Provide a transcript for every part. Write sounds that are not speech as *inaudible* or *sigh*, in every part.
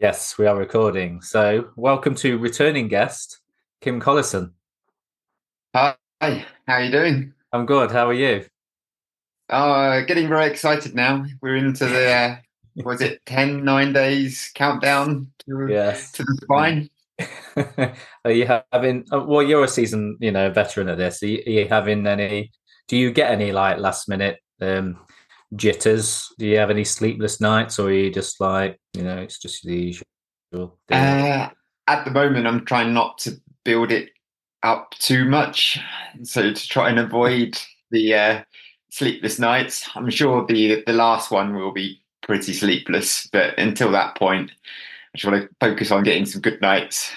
Yes, we are recording. So, welcome to returning guest Kim Collison. Hi, how are you doing? I'm good. How are you? Oh, getting very excited now. We're into the uh, *laughs* was it 10, 9 days countdown to, yes. to the spine. *laughs* are you having? Uh, well, you're a season, you know, veteran at this. Are you, are you having any? Do you get any like last minute um, jitters? Do you have any sleepless nights, or are you just like, you know, it's just the usual? Uh, at the moment, I'm trying not to build it up too much, so to try and avoid the uh, sleepless nights. I'm sure the the last one will be pretty sleepless, but until that point, I just want to focus on getting some good nights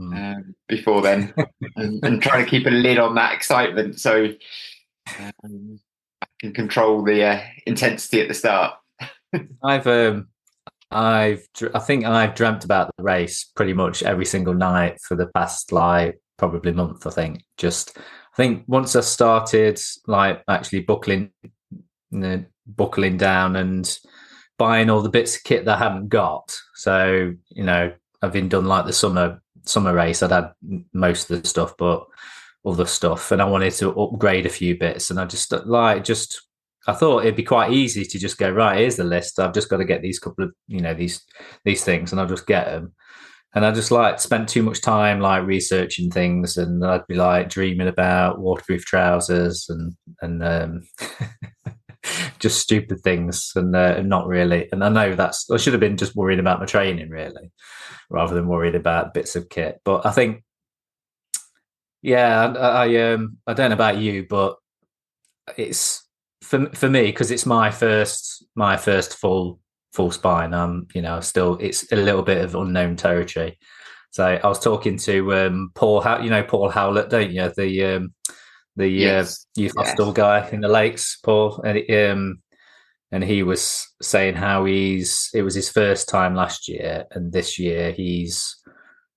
mm. um, before then, and, and try to keep a lid on that excitement. So. *laughs* Um, can control the uh, intensity at the start. I've um, I've I think I've dreamt about the race pretty much every single night for the past like probably month. I think just I think once I started like actually buckling you know, buckling down and buying all the bits of kit that I hadn't got. So you know I've been done like the summer summer race. I'd had most of the stuff, but other stuff and I wanted to upgrade a few bits and I just like just I thought it'd be quite easy to just go right here's the list. I've just got to get these couple of you know these these things and I'll just get them and I just like spent too much time like researching things and I'd be like dreaming about waterproof trousers and and um *laughs* just stupid things and, uh, not really. And I know that's I should have been just worried about my training really rather than worried about bits of kit. But I think yeah, I, I um I don't know about you, but it's for for me because it's my first my first full full spine. Um, you know, still it's a little bit of unknown territory. So I was talking to um Paul, How you know Paul Howlett, don't you? The um the yes. uh, youth yes. hostel guy in the lakes, Paul, and um and he was saying how he's it was his first time last year, and this year he's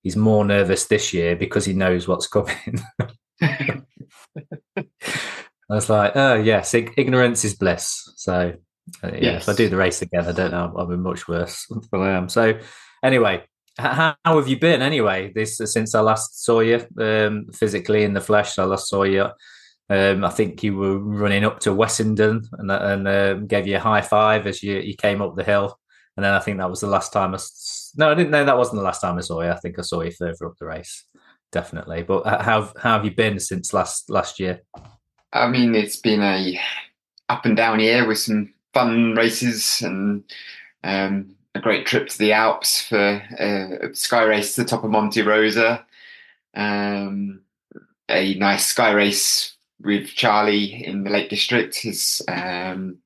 he's more nervous this year because he knows what's coming. *laughs* I was like, oh yes, ignorance is bliss. So uh, yeah, yes. if I do the race again, I don't know, I'll be much worse than I am. So anyway, how, how, have you been anyway? This since I last saw you um, physically in the flesh. I last saw you. Um, I think you were running up to Wessington and, and uh, gave you a high five as you, you came up the hill. And then I think that was the last time I. No, I didn't know that wasn't the last time I saw you. I think I saw you further up the race, definitely. But how how have you been since last last year? I mean, it's been a up and down year with some fun races and um, a great trip to the Alps for a sky race to the top of Monte Rosa. Um, a nice sky race with Charlie in the Lake District. His um,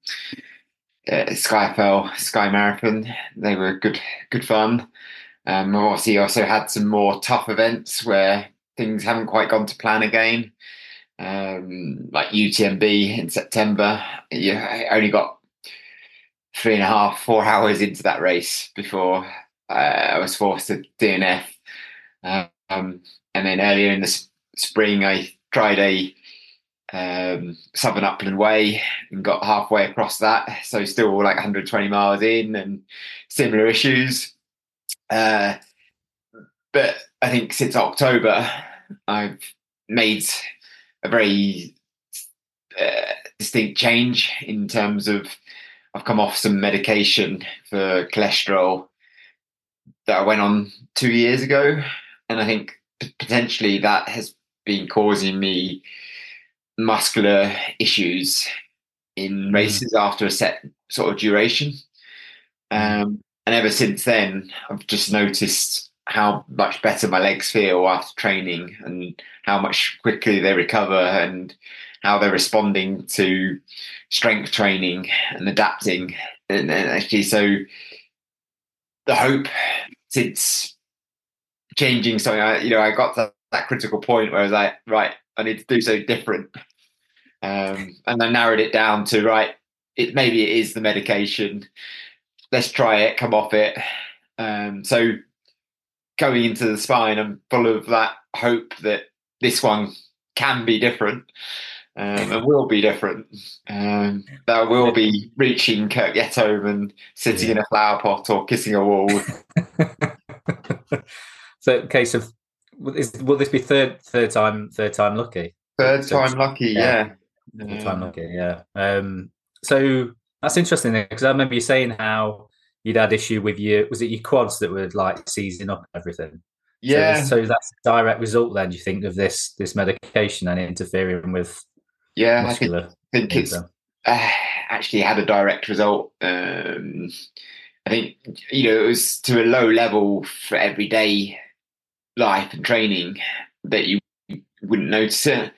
uh, Scafell Sky Marathon. They were good good fun. Um, obviously, also had some more tough events where things haven't quite gone to plan again. Um, like UTMB in September, you only got three and a half, four hours into that race before uh, I was forced to DNF. Um, and then earlier in the sp- spring, I tried a um, Southern Upland Way and got halfway across that. So still like 120 miles in and similar issues. Uh, but I think since October, I've made a very uh, distinct change in terms of I've come off some medication for cholesterol that I went on two years ago. And I think potentially that has been causing me muscular issues in mm. races mm. after a set sort of duration. Mm. Um, and ever since then, I've just noticed how much better my legs feel after training and how much quickly they recover and how they're responding to strength training and adapting. And, and actually, so the hope since changing something, I, you know, I got to that critical point where I was like, right, I need to do something different. Um, and I narrowed it down to right. It maybe it is the medication. Let's try it. Come off it. Um, so going into the spine, I'm full of that hope that this one can be different um, and will be different. Um, that will be reaching Kirk Yetholm and sitting yeah. in a flower pot or kissing a wall. *laughs* so, case of is, will this be third third time third time lucky? Third time lucky, yeah. yeah. Third time lucky, yeah. Um, so that's interesting because I remember you saying how you'd had issue with your was it your quads that were like seizing up everything. Yeah. So, so that's a direct result then. Do you think of this this medication and interfering with yeah, muscular? I think, think it's uh, actually had a direct result. Um, I think you know it was to a low level for everyday life and training that you wouldn't notice it.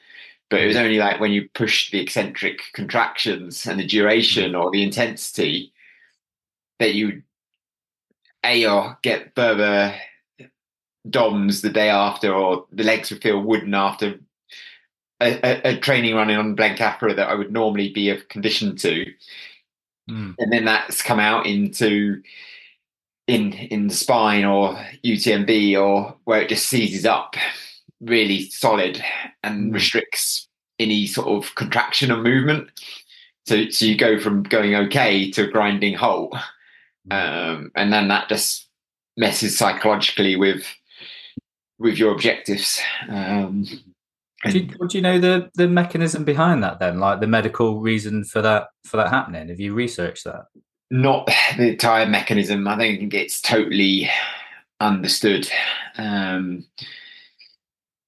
But it was only like when you push the eccentric contractions and the duration or the intensity that you a or get further DOMs the day after, or the legs would feel wooden after a, a, a training running on blank Blencathra that I would normally be conditioned to. Mm. And then that's come out into in in the spine or UTMB or where it just seizes up really solid and mm. restricts any sort of contraction or movement. So, so you go from going okay to grinding halt, hmm. um, and then that just messes psychologically with with your objectives. Um, do, you, do you know the the mechanism behind that then, like the medical reason for that for that happening? Have you researched that? Not the entire mechanism. I think it's totally understood. Um,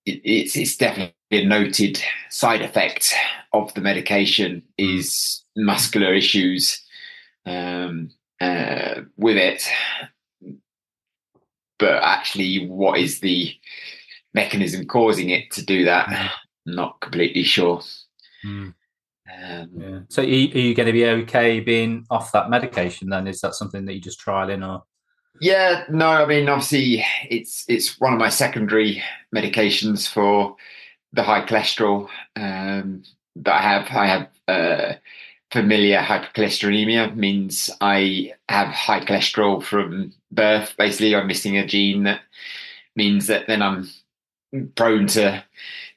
it, it's it's definitely a noted side effect of the medication is muscular issues um, uh, with it. But actually, what is the mechanism causing it to do that? Mm. Not completely sure. Mm. Um, yeah. So, are you, are you, going to be okay being off that medication? Then is that something that you just trialing, or yeah, no, I mean, obviously, it's it's one of my secondary medications for the high cholesterol um, that I have. I have uh, familial hypercholesterolemia, means I have high cholesterol from birth. Basically, I'm missing a gene that means that then I'm prone to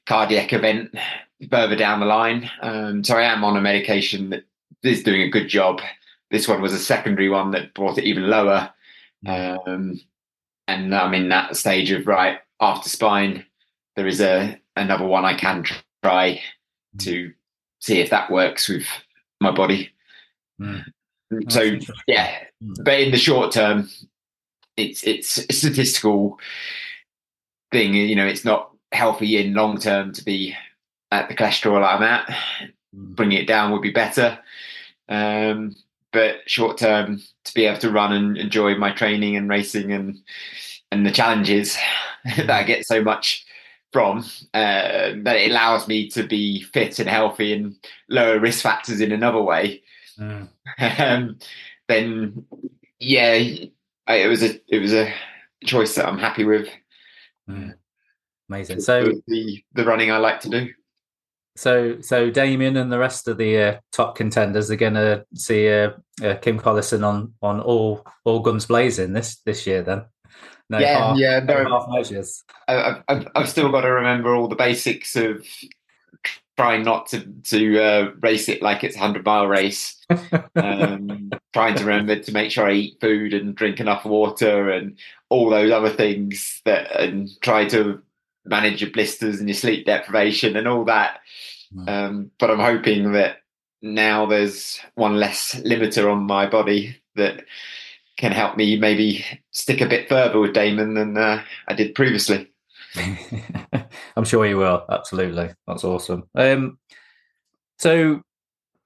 cardiac event further down the line. Um, so I am on a medication that is doing a good job. This one was a secondary one that brought it even lower. Um, and I'm in that stage of right after spine. There is a another one I can try to see if that works with my body. Mm. So yeah, mm. but in the short term, it's it's a statistical thing. You know, it's not healthy in long term to be at the cholesterol I'm at. Mm. Bringing it down would be better. Um, but short term to be able to run and enjoy my training and racing and and the challenges *laughs* that I get so much from uh, that it allows me to be fit and healthy and lower risk factors in another way. Mm. Um, then yeah, I, it was a it was a choice that I'm happy with. Mm. Amazing. So the the running I like to do. So, so Damian and the rest of the uh, top contenders are going to see uh, uh, Kim Collison on on all all guns blazing this this year. Then, no yeah, half, yeah, no, half measures. I, have I've still got to remember all the basics of trying not to to uh, race it like it's a hundred mile race. *laughs* Um, trying to remember to make sure I eat food and drink enough water and all those other things that and try to manage your blisters and your sleep deprivation and all that. Um, but I'm hoping that now there's one less limiter on my body that can help me maybe stick a bit further with Damon than uh, I did previously. *laughs* I'm sure you will. Absolutely, that's awesome. Um, so,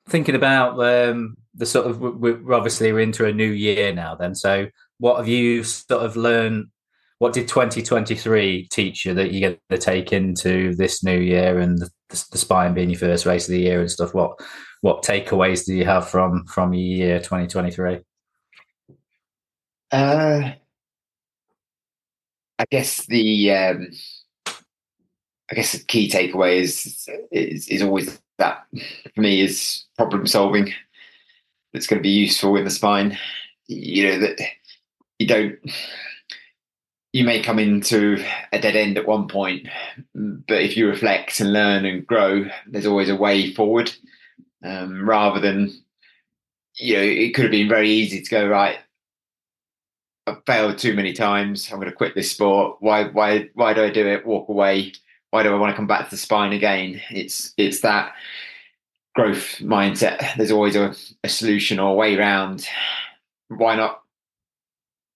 thinking about um, the sort of we're obviously we're into a new year now. Then, so what have you sort of learned what did 2023 teach you that you're going to take into this new year and the, the, spine being your first race of the year and stuff? What what takeaways do you have from from your year 2023 uh i guess the um i guess the key takeaway is is, is always that for me is problem solving that's going to be useful in the spine. You know that you don't you may come into a dead end at one point, but if you reflect and learn and grow, there's always a way forward. Um, rather than, you know, it could have been very easy to go right. I've failed too many times. I'm going to quit this sport. Why why why do I do it? Walk away. Why do I want to come back to the spine again? It's it's that growth mindset. There's always a, a solution or a way around. Why not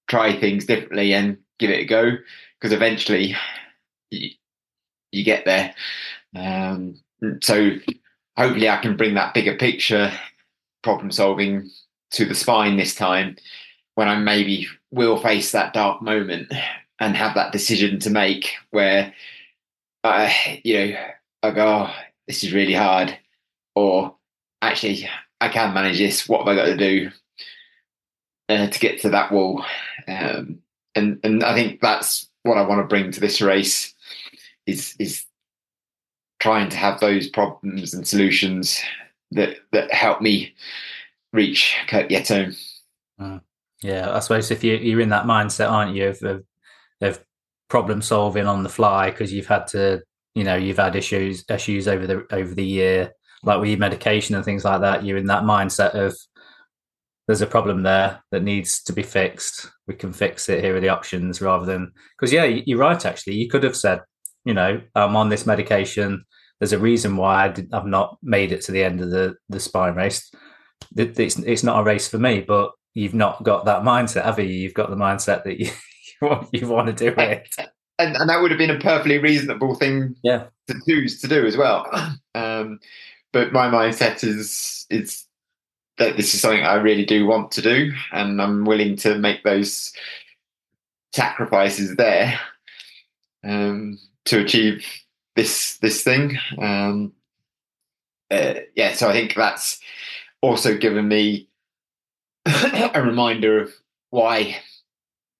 try things differently and give it a go? Because eventually you, you get there. Um, so hopefully I can bring that bigger picture problem solving to the spine this time when I maybe will face that dark moment and have that decision to make where I, you know, I go, oh, this is really hard, or actually, I can manage this. What have I got to do uh, to get to that wall? Um, and and I think that's what I want to bring to this race is is trying to have those problems and solutions that that help me reach Kirk Yetholm. Mm. Yeah, I suppose if you, you're in that mindset, aren't you, of, of, of problem solving on the fly because you've had to, you know, you've had issues issues over the over the year, like with your medication and things like that. You're in that mindset of there's a problem there that needs to be fixed. We can fix it. Here are the options, rather than because yeah, you're right. Actually, you could have said, you know, I'm on this medication. There's a reason why I did, I've not made it to the end of the the spine race. It's it's not a race for me, but you've not got that mindset, have you? You've got the mindset that *laughs* you you want, you want to do it. And, and that would have been a perfectly reasonable thing yeah. to choose to do as well. *clears throat* Um, but my mindset is is that this is something I really do want to do, and I'm willing to make those sacrifices there um, to achieve this this thing. Um, uh, yeah, so I think that's also given me *coughs* a reminder of why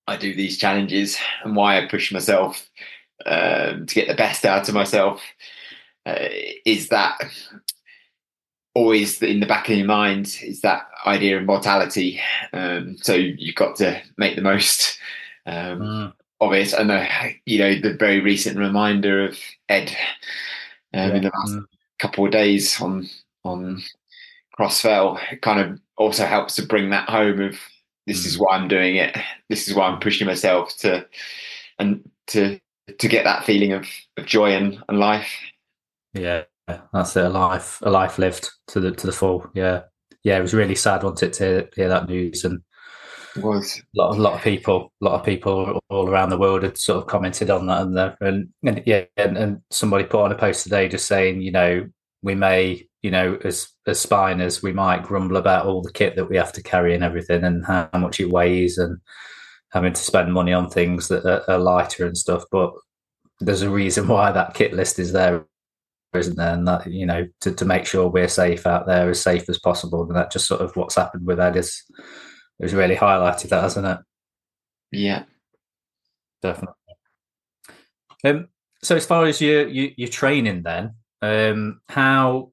I do these challenges and why I push myself um, to get the best out of myself. Uh, is that always in the back of your mind? Is that idea of mortality? Um, so you've got to make the most um, mm. of it. And uh, you know the very recent reminder of Ed um, yeah. in the last mm. couple of days on on Cross Fell kind of also helps to bring that home of this is mm. why I'm doing it. This is why I'm pushing myself to and to to get that feeling of, of joy and, and life. Yeah, that's it. A life, a life lived to the to the full. Yeah, yeah. It was really sad, wasn't it, to hear that news and. It was a lot, a lot of people, a lot of people all around the world had sort of commented on that, and, and, and yeah, and, and somebody put on a post today just saying, you know, we may you know, as as spiners, we might grumble about all the kit that we have to carry and everything, and how much it weighs, and having to spend money on things that are, are lighter and stuff. But there's a reason why that kit list is there, isn't there? And that you know, to, to make sure we're safe out there, as safe as possible. And that just sort of what's happened with Ed is has really highlighted that, hasn't it? Yeah, definitely. Um, so as far as your your, your training, then, um, how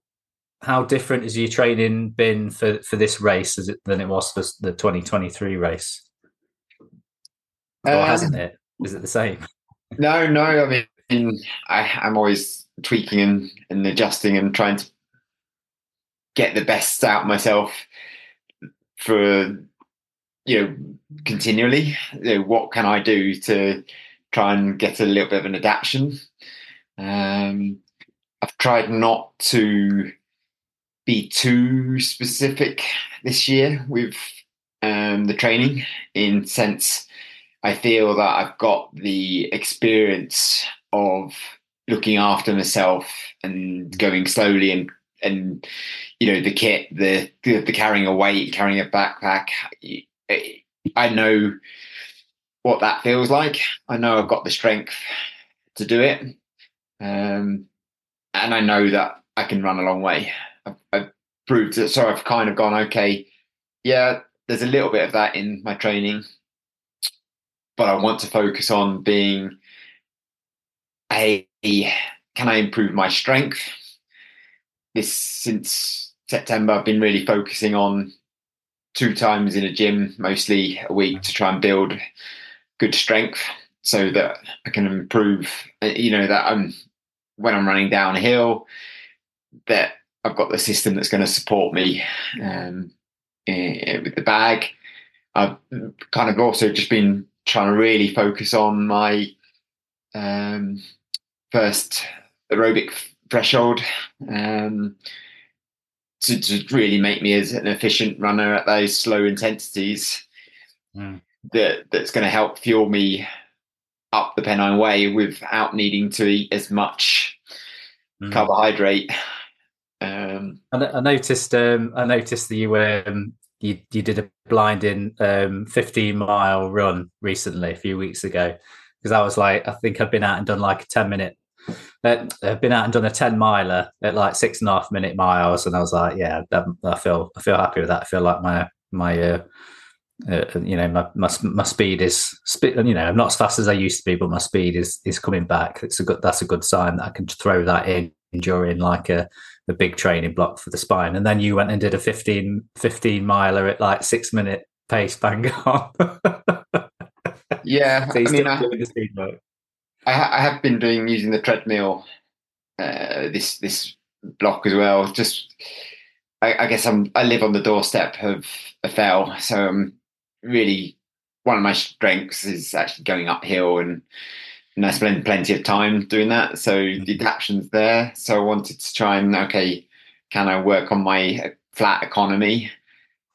how different has your training been for, for this race as it, than it was for the 2023 race? Or um, hasn't it? Is it the same? No, no. I mean, I, I'm always tweaking and, and adjusting and trying to get the best out myself for you know continually. You know, what can I do to try and get a little bit of an adaptation? Um, I've tried not to be too specific this year with um, the training in sense I feel that I've got the experience of looking after myself and going slowly and and you know the kit the the, carrying a weight carrying a backpack. I know what that feels like. I know I've got the strength to do it. Um, and I know that I can run a long way. I've, I've proved it. So I've kind of gone, okay, yeah, there's a little bit of that in my training, but I want to focus on being a can I improve my strength? This since September, I've been really focusing on two times in a gym, mostly a week, to try and build good strength so that I can improve. You know that I'm when I'm running downhill, that I've got the system that's going to support me um, with the bag. I've kind of also just been trying to really focus on my um, first aerobic threshold um, to, to really make me as an efficient runner at those slow intensities. Mm. That that's going to help fuel me up the Pennine Way without needing to eat as much mm. carbohydrate. Um, I, I, noticed. Um, I noticed that you um, you you did a blinding um, 15 mile run recently, a few weeks ago, because I was like, I think I've been out and done like a 10 minute. I've been out and done a 10 miler at like six and a half minute miles, and I was like, yeah, I feel I feel happy with that. I feel like my my uh, uh, you know my, my my speed is you know I'm not as fast as I used to be, but my speed is is coming back. It's a good that's a good sign that I can throw that in during like a a big training block for the spine. And then you went and did a 15, 15 miler at like six minute pace, bang on. *laughs* yeah, so I mean, I, I, I, have been doing using the treadmill uh, this this block as well. Just I, I, guess I'm I live on the doorstep of a fell, so I'm really one of my strengths is actually going uphill and and I spend plenty of time doing that. So mm-hmm. the adaptation's there. So I wanted to try and okay, can I work on my flat economy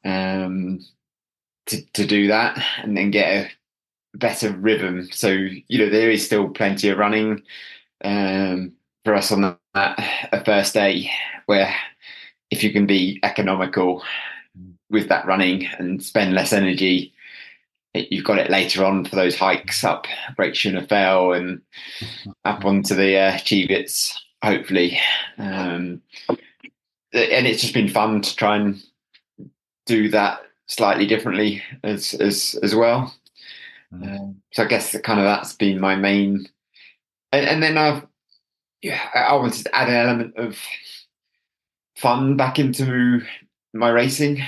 um, to to do that, and then get a better rhythm. So you know there is still plenty of running um, for us on that a first day where if you can be economical with that running and spend less energy you've got it later on for those hikes up Great Shunner Fell and up onto the uh, Cheviots, hopefully. Um, and it's just been fun to try and do that slightly differently as as as well. Mm. Um, so I guess kind of that's been my main. And, and then I've yeah, I wanted to add an element of fun back into my racing.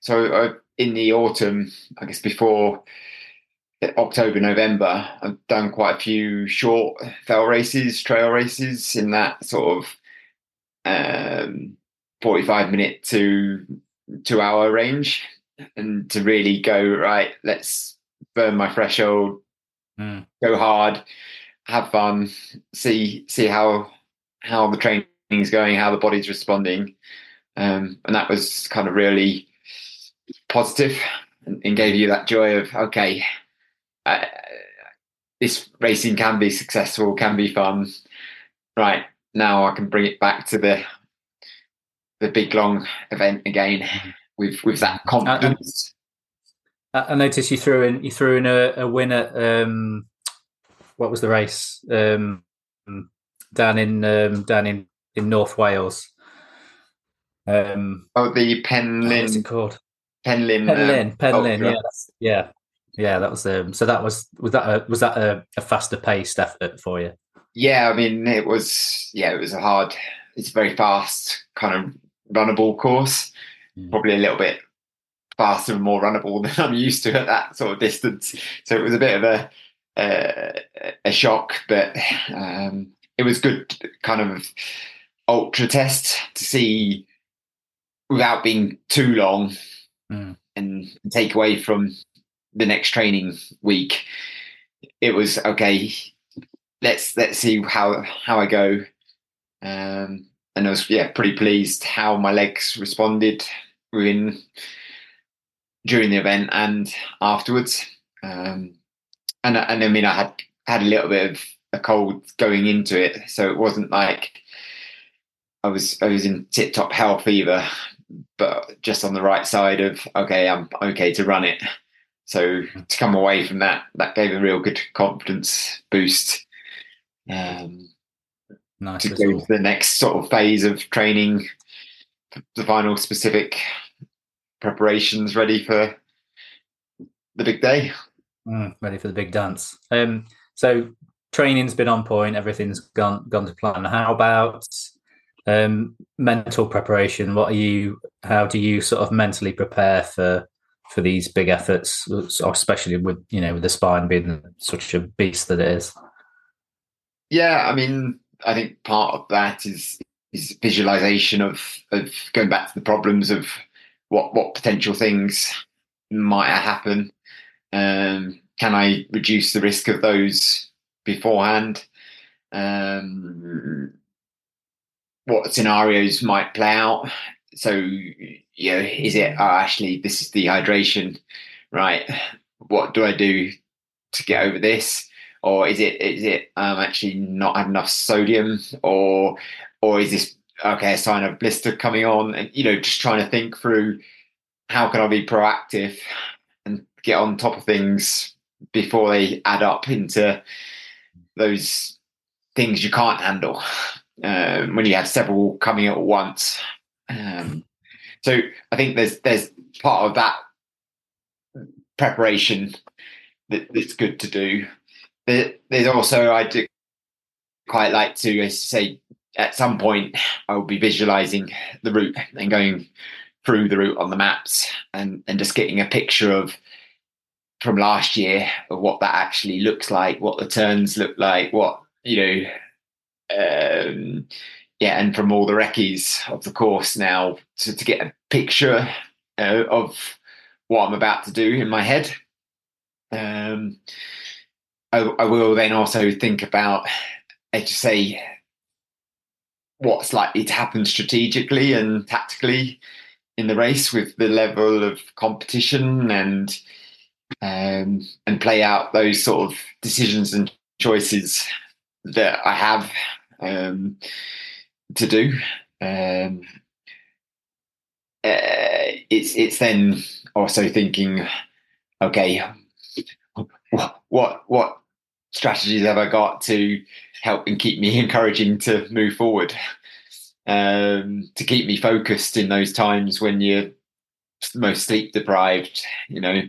So I in the autumn, I guess before October, November, I've done quite a few short fell races, trail races in that sort of um, 45 minute to two hour range. And to really go, right, let's burn my threshold, mm. go hard, have fun, see see how how the training is going, how the body's responding. Um, and that was kind of really positive and, and gave you that joy of okay, uh, this racing can be successful, can be fun. Right now, I can bring it back to the the big long event again with with that confidence. I, noticed you threw in you threw in a, a win at um, what was the race um, down in um, down in in North Wales. Um, oh, the Penllyn. What's it called? Penllyn. Penllyn. Um, Penllyn. Yeah. Yeah. Yeah. That was um. So that was was that a, was that a, a faster paced effort for you? Yeah. I mean, it was. Yeah, it was a hard. It's a very fast kind of runnable course. Mm. Probably a little bit faster and more runnable than I'm used to at that sort of distance. So it was a bit of a a, a shock, but um, it was good kind of ultra test to see without being too long mm. and take away from the next training week. It was okay. Let's let's see how how I go. Um, and I was yeah pretty pleased how my legs responded within during the event and afterwards. Um, and and I mean I had had a little bit of a cold going into it, so it wasn't like I was I was in tip top health either but just on the right side of okay, I'm okay to run it. So to come away from that, that gave a real good confidence boost. Um, nice to go well. to the next sort of phase of training, the final specific preparations ready for the big day. Mm, ready for the big dance. Um, so training's been on point. Everything's gone gone to plan. How about um, mental preparation. What are you? How do you sort of mentally prepare for for these big efforts, especially with you know with the spine being such a beast that it is? Yeah, I mean, I think part of that is is visualization of of going back to the problems of what what potential things might happen? Um, can I reduce the risk of those beforehand? Um, what scenarios might play out? So, you know, is it oh, actually this is dehydration, right? What do I do to get over this? Or is it is it um, actually not had enough sodium, or or is this okay a sign of blister coming on? And you know, just trying to think through how can I be proactive and get on top of things before they add up into those things you can't handle um, when you have several coming at once. Um, so I think there's there's part of that preparation that, that's good to do. there's also I do quite like to say at some point I will be visualizing the route and going through the route on the maps and and just getting a picture of from last year of what that actually looks like, what the turns look like, what you know, um, yeah, and from all the recce's of the course now to, to get a picture uh, of what I'm about to do in my head. Um, I, I will then also think about, I just say, what's likely to happen strategically and tactically in the race with the level of competition and um, and play out those sort of decisions and choices that I have um, to do. Um, uh, it's it's then also thinking, okay, what what what strategies have I got to help and keep me *laughs* encouraging to move forward? um, to keep me focused in those times when you're most sleep deprived. You know,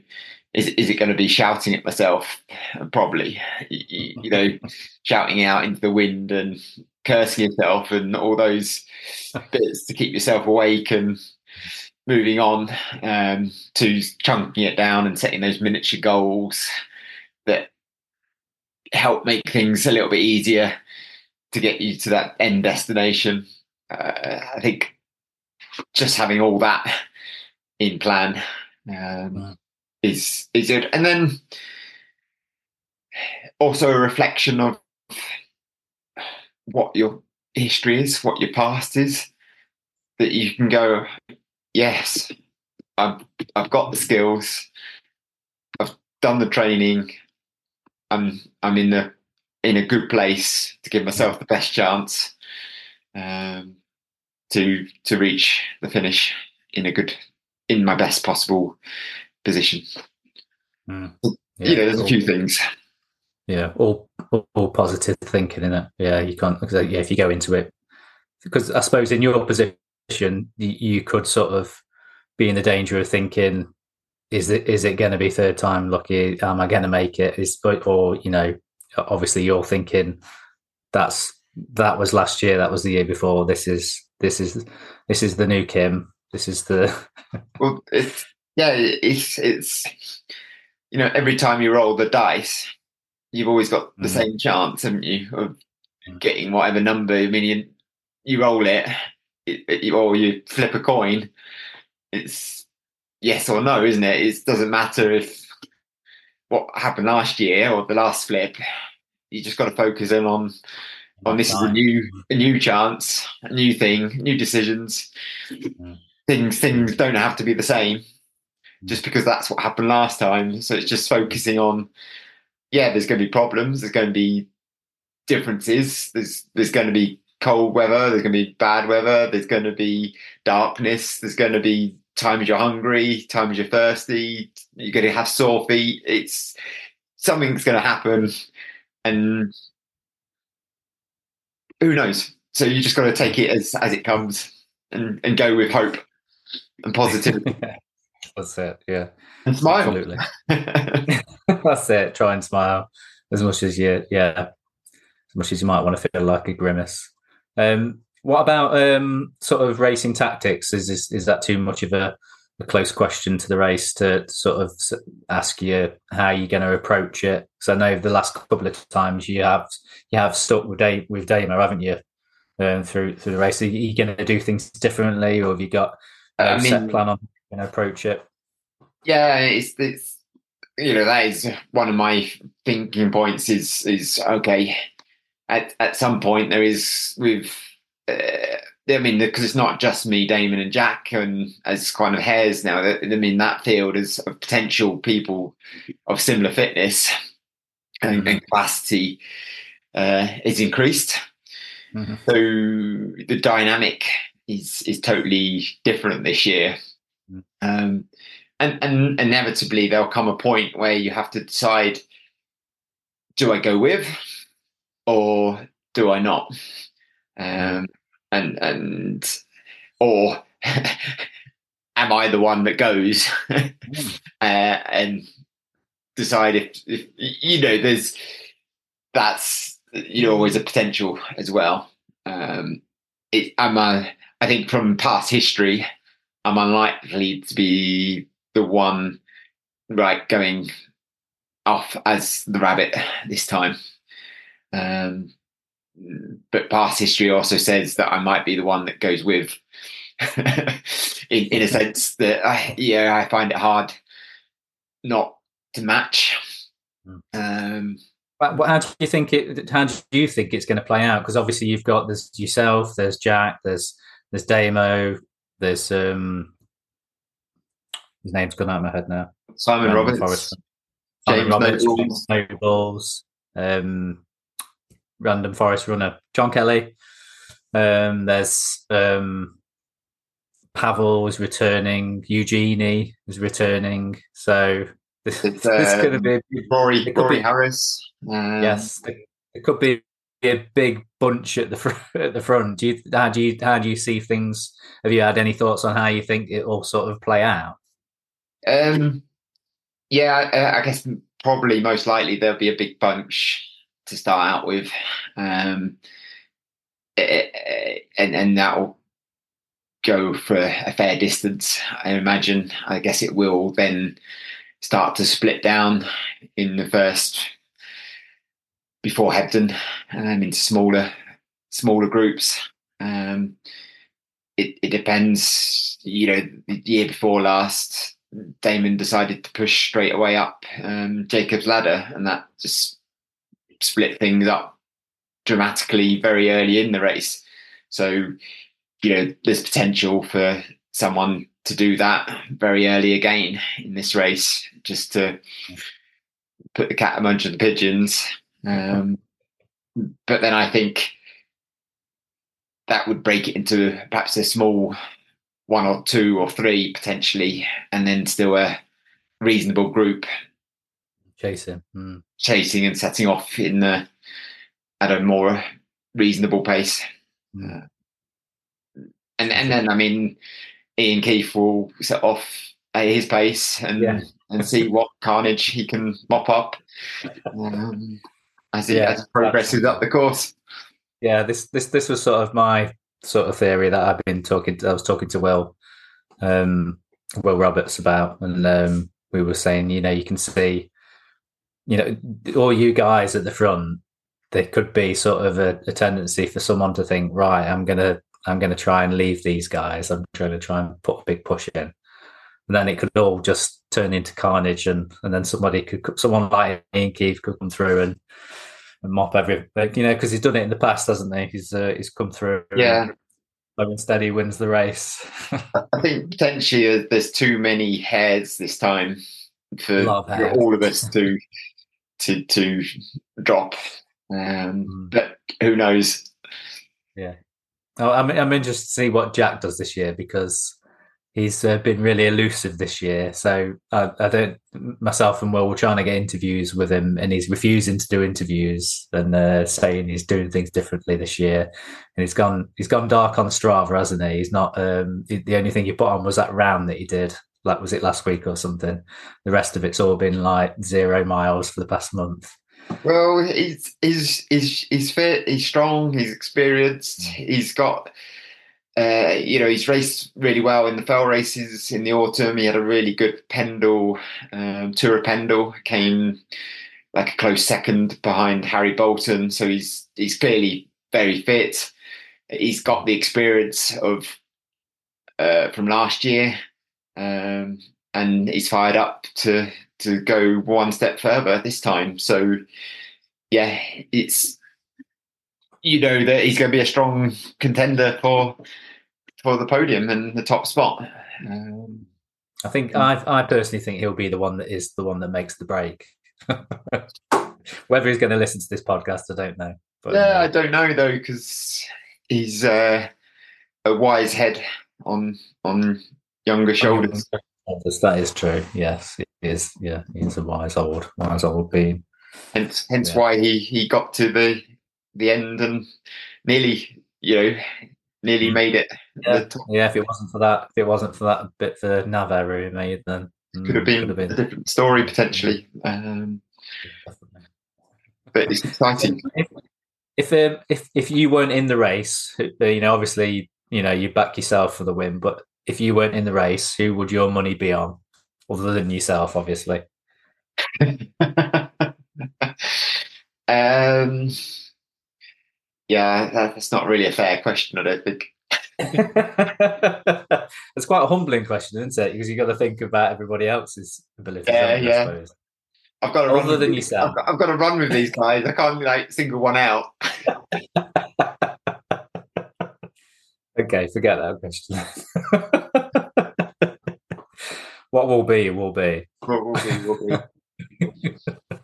is is it going to be shouting at myself? Probably. You, you, know, *laughs* shouting out into the wind and cursing yourself and all those *laughs* bits to keep yourself awake and moving on um, to chunking it down and setting those miniature goals that help make things a little bit easier to get you to that end destination. Uh, I think just having all that in plan um, wow. is is good, and then also a reflection of what your history is, what your past is, that you can go, yes, I've I've got the skills, I've done the training, I'm I'm in the in a good place to give myself the best chance. Um, to to reach the finish in a good in my best possible position. Mm. Yeah, you know, there's all, a few things. Yeah, all, all, all positive thinking in it. Yeah, you can't. Yeah, if you go into it, because I suppose in your position, you, you could sort of be in the danger of thinking, is it is it going to be third time lucky? Am I going to make it? Is or you know, obviously you're thinking that's that was last year, that was the year before. This is this is this is the new Kim. This is the *laughs* well, it's yeah, it's it's you know every time you roll the dice, you've always got the mm. same chance, haven't you, of mm. getting whatever number. I mean, you, you roll it, it, it, or you flip a coin. It's yes or no, isn't it? It doesn't matter if what happened last year or the last flip. You just got to focus in on on this is a new a new chance, a new thing, new decisions. Mm. Things things don't have to be the same mm. just because that's what happened last time. So it's just focusing on yeah, there's going to be problems, there's going to be differences, there's there's going to be cold weather, there's going to be bad weather, there's going to be darkness, there's going to be times you're hungry, times you're thirsty, you're going to have sore feet. It's something's going to happen, and who knows? So you just got to take it as as it comes and and go with hope and positivity. *laughs* That's it. Yeah. And smile. Absolutely. *laughs* *laughs* That's it. Try and smile as much as you, yeah, as much as you might want to feel like a grimace. Um, what about um, sort of racing tactics? Is, is is that too much of a, a close question to the race to, sort of ask you how you're going to approach it? Because I know the last couple of times you have you have stuck with Dave, with Damo, haven't you? Um, through through the race, are you going to do things differently, or have you got a I mean, set plan on going to approach it? Yeah, it's it's you know that is one of my thinking points. Is is okay. At at some point there is with. Uh, I mean, because it's not just me, Damon, and Jack, and as kind of hares now. I mean, that field is of potential people of similar fitness and, mm-hmm. and capacity uh, is increased. Mm-hmm. So the dynamic is is totally different this year. Mm-hmm. Um, and, and inevitably there'll come a point where you have to decide do I go with or do I not? Um, and and or *laughs* am I the one that goes mm. *laughs* uh, and decide if, if you know there's that's you know always a potential as well. Um, it, I'm a, I think from past history, I'm unlikely to be the one right going off as the rabbit this time. Um, but past history also says that I might be the one that goes with, *laughs* in, in a sense that I, yeah, I find it hard not to match. Hmm. Um, but how do you think it? How do you think it's going to play out? Because obviously you've got there's yourself, there's Jack, there's there's Damo, there's um his name's gone out of my head now. Simon Roberts. Forrest. Simon Roberts, Nobles, Nobles um, random forest runner, John Kelly. Um, there's um, Pavel was returning, Eugeni was returning. So this, it's, *laughs* this um, going to be Rory, Rory be, Harris. Um, yes, it could be a big bunch at the fr- *laughs* at the front. Do you how do you how do you see things? Have you had any thoughts on how you think it will sort of play out? Um, yeah, I, I, guess probably most likely there'll be a big bunch to start out with, um, eh, eh, and and that'll go for a fair distance. I imagine. I guess it will then start to split down in the first before Hebden um, into smaller smaller groups. Um, it, it depends. You know, the year before last, Damon decided to push straight away up um, Jacob's ladder, and that just split things up dramatically very early in the race. So, you know, there's potential for someone to do that very early again in this race, just to put the cat amongst the pigeons. Um, but then I think that would break it into perhaps a small one or two or three potentially, and then still a reasonable group chasing, mm. chasing and setting off in the at a more reasonable pace. Mm. And and then I mean, Ian Keith will set off at his pace and yeah. and see what carnage he can mop up um, as he, yeah, as progresses up the course. Yeah, this this this was sort of my sort of theory that I've been talking. To, I was talking to Will, um, Will Roberts about, and um, we were saying, you know, you can see, you know, all you guys at the front. There could be sort of a, a tendency for someone to think, right, I'm gonna, I'm gonna try and leave these guys. I'm trying to try and put a big push in, and then it could all just turn into carnage, and and then somebody could, someone like Ian Keith could come through and and mop every, you know, because he's done it in the past, hasn't he? He's uh, he's come through. Yeah. And instead, he wins the race. I think potentially there's too many hares this time for, for all of us to to to drop. Um, mm. But who knows? Yeah. Oh, I'm I'm interested to see what Jack does this year because he's uh, been really elusive this year. So I, I, don't. Myself and Will were trying to get interviews with him, and he's refusing to do interviews and uh, saying he's doing things differently this year. And he's gone. He's gone dark on Strava, hasn't he? He's not. Um, the only thing he put on was that round that he did. Like was it last week or something? The rest of it's all been like zero miles for the past month. Well, he's he's he's he's fit. He's strong. He's experienced. Mm. He's got uh, you know, he's raced really well in the fell races in the autumn. He had a really good Pendle, um, Tour of Pendle, came like a close second behind Harry Bolton. So he's he's clearly very fit. He's got the experience of uh, from last year. Um, and he's fired up to to go one step further this time. So yeah, it's you know that he's going to be a strong contender for for the podium and the top spot. Um, I think I I personally think he'll be the one that is the one that makes the break. *laughs* Whether he's going to listen to this podcast, I don't know. But, yeah, uh, I don't know though because he's uh, a wise head on on younger shoulders. That is true. Yes, it is. Yeah, he's a wise old, wise old being. Hence, hence yeah. why he he got to the the end and nearly, you know, nearly mm. made it. Yeah. yeah, if it wasn't for that, if it wasn't for that bit for nav error he made, then could have mm, been, could have been. a different story potentially. Um, but it's exciting. *laughs* If if, um, if if you weren't in the race, you know, obviously, you know, you back yourself for the win. But if you weren't in the race, who would your money be on, other than yourself, obviously? *laughs* um, yeah, that's not really a fair question. I don't think. *laughs* it's quite a humbling question, isn't it? Because you've got to think about everybody else's ability. Yeah, yeah. I've got to Other run than yourself. I've got, I've got, to run with these guys. I can't like single one out. *laughs* okay, forget that question. *laughs* what will be will be. What will be will be. *laughs*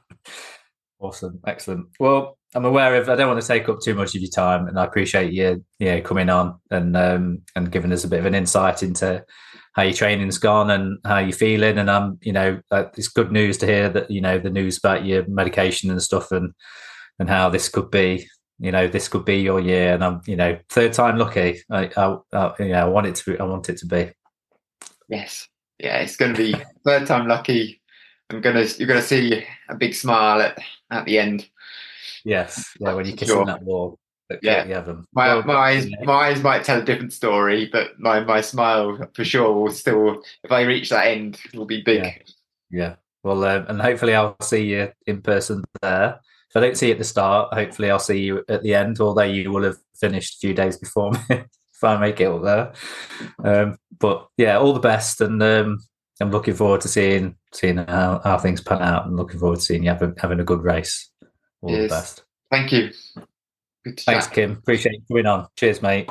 awesome, excellent. Well, I'm aware of. I don't want to take up too much of your time, and I appreciate you, yeah, coming on and um, and giving us a bit of an insight into how your training's gone and how you're feeling. And I'm, you know, uh, it's good news to hear that you know the news about your medication and stuff, and and how this could be, you know, this could be your year. And I'm, you know, third time lucky. I, I, I you know, I want it to. Be, I want it to be. Yes, yeah, it's going to be *laughs* third time lucky. I'm gonna, you're gonna see a big smile at at the end. Yes, yeah, when you're kissing sure. that wall yeah, yeah my, well, my eyes my eyes might tell a different story, but my my smile for sure will still. If I reach that end, will be big. Yeah. yeah. Well, um, and hopefully I'll see you in person there. If I don't see you at the start, hopefully I'll see you at the end. Although you will have finished a few days before *laughs* me, if I make it up there. Um, but yeah, all the best, and um, I'm looking forward to seeing seeing how, how things pan out, and looking forward to seeing you having, having a good race. All yes. the best. Thank you. Thanks, Kim. Appreciate you coming on. Cheers, mate.